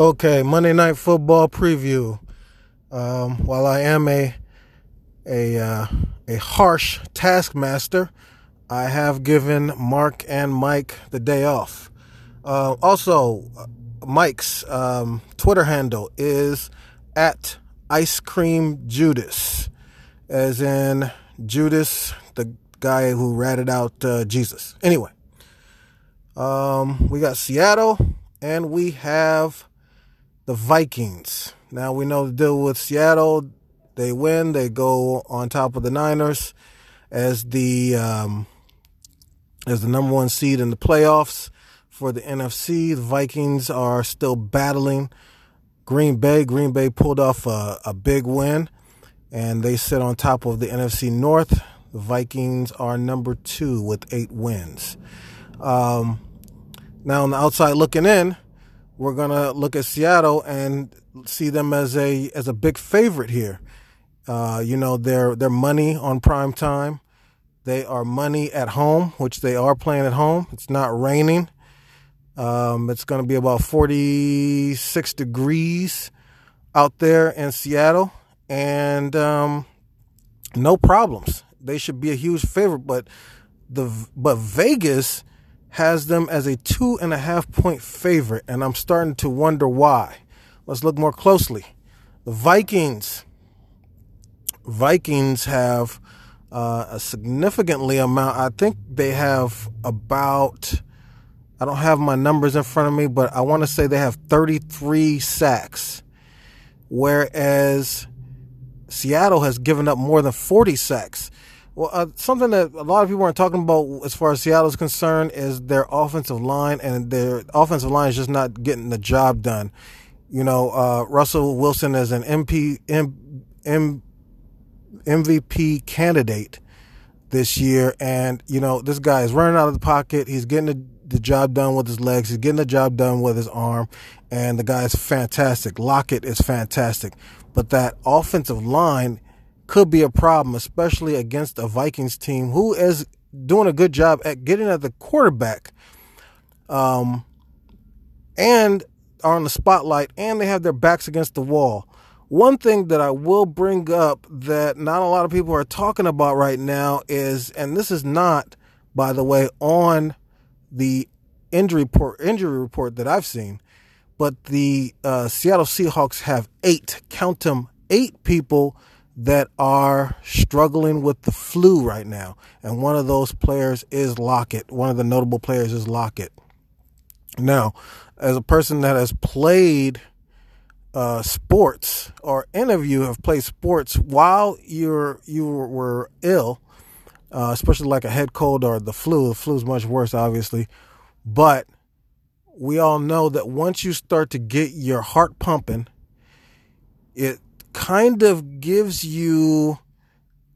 Okay, Monday Night Football preview. Um, while I am a a uh, a harsh taskmaster, I have given Mark and Mike the day off. Uh, also, Mike's um, Twitter handle is at Ice Cream Judas, as in Judas, the guy who ratted out uh, Jesus. Anyway, um, we got Seattle and we have the Vikings. Now we know the deal with Seattle. They win, they go on top of the Niners as the um, as the number one seed in the playoffs for the NFC. The Vikings are still battling Green Bay. Green Bay pulled off a, a big win, and they sit on top of the NFC North. The Vikings are number two with eight wins. Um, now, on the outside looking in, we're gonna look at Seattle and see them as a as a big favorite here. Uh, you know, they're they're money on prime time. They are money at home, which they are playing at home. It's not raining. Um, it's going to be about 46 degrees out there in Seattle, and um, no problems. They should be a huge favorite, but the but Vegas has them as a two and a half point favorite, and I'm starting to wonder why. Let's look more closely. The Vikings, Vikings have uh, a significantly amount. I think they have about. I don't have my numbers in front of me, but I want to say they have 33 sacks, whereas Seattle has given up more than 40 sacks. Well, uh, something that a lot of people aren't talking about as far as Seattle is concerned is their offensive line, and their offensive line is just not getting the job done. You know, uh, Russell Wilson is an MP, M, M, MVP candidate this year, and you know this guy is running out of the pocket. He's getting the, the job done with his legs. He's getting the job done with his arm, and the guy is fantastic. Lockett is fantastic, but that offensive line could be a problem, especially against a Vikings team who is doing a good job at getting at the quarterback. Um, and are on the spotlight and they have their backs against the wall. One thing that I will bring up that not a lot of people are talking about right now is, and this is not, by the way, on the injury report, injury report that I've seen, but the uh, Seattle Seahawks have eight, count them, eight people that are struggling with the flu right now. And one of those players is Lockett. One of the notable players is Lockett. Now, as a person that has played uh, sports or any of you have played sports while you're you were ill, uh, especially like a head cold or the flu. The flu is much worse, obviously, but we all know that once you start to get your heart pumping, it kind of gives you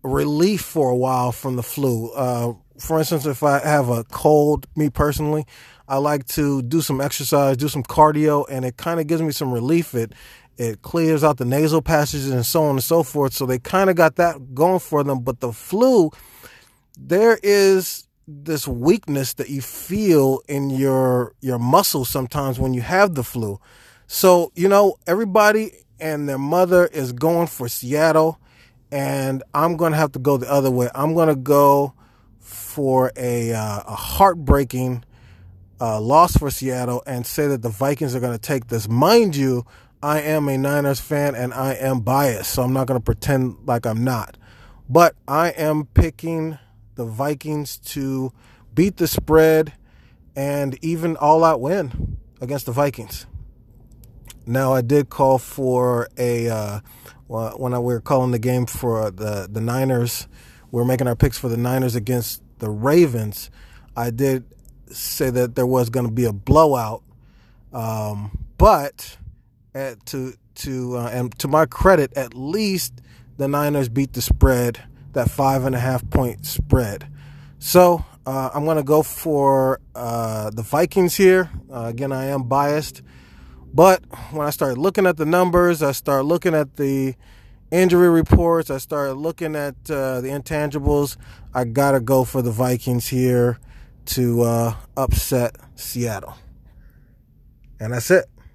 relief for a while from the flu. Uh, for instance, if I have a cold, me personally, I like to do some exercise, do some cardio, and it kind of gives me some relief. It it clears out the nasal passages and so on and so forth. So they kind of got that going for them. But the flu, there is this weakness that you feel in your your muscles sometimes when you have the flu. So you know, everybody and their mother is going for Seattle, and I'm going to have to go the other way. I'm going to go for a, uh, a heartbreaking uh, loss for Seattle and say that the Vikings are going to take this. Mind you, I am a Niners fan and I am biased, so I'm not going to pretend like I'm not. But I am picking the Vikings to beat the spread and even all out win against the Vikings. Now, I did call for a uh, when I, we were calling the game for the the Niners. We were making our picks for the Niners against the Ravens. I did say that there was going to be a blowout, um, but at, to to uh, and to my credit, at least the Niners beat the spread, that five and a half point spread. So uh, I'm going to go for uh, the Vikings here. Uh, again, I am biased. But when I started looking at the numbers, I started looking at the injury reports, I started looking at uh, the intangibles. I got to go for the Vikings here to uh, upset Seattle. And that's it.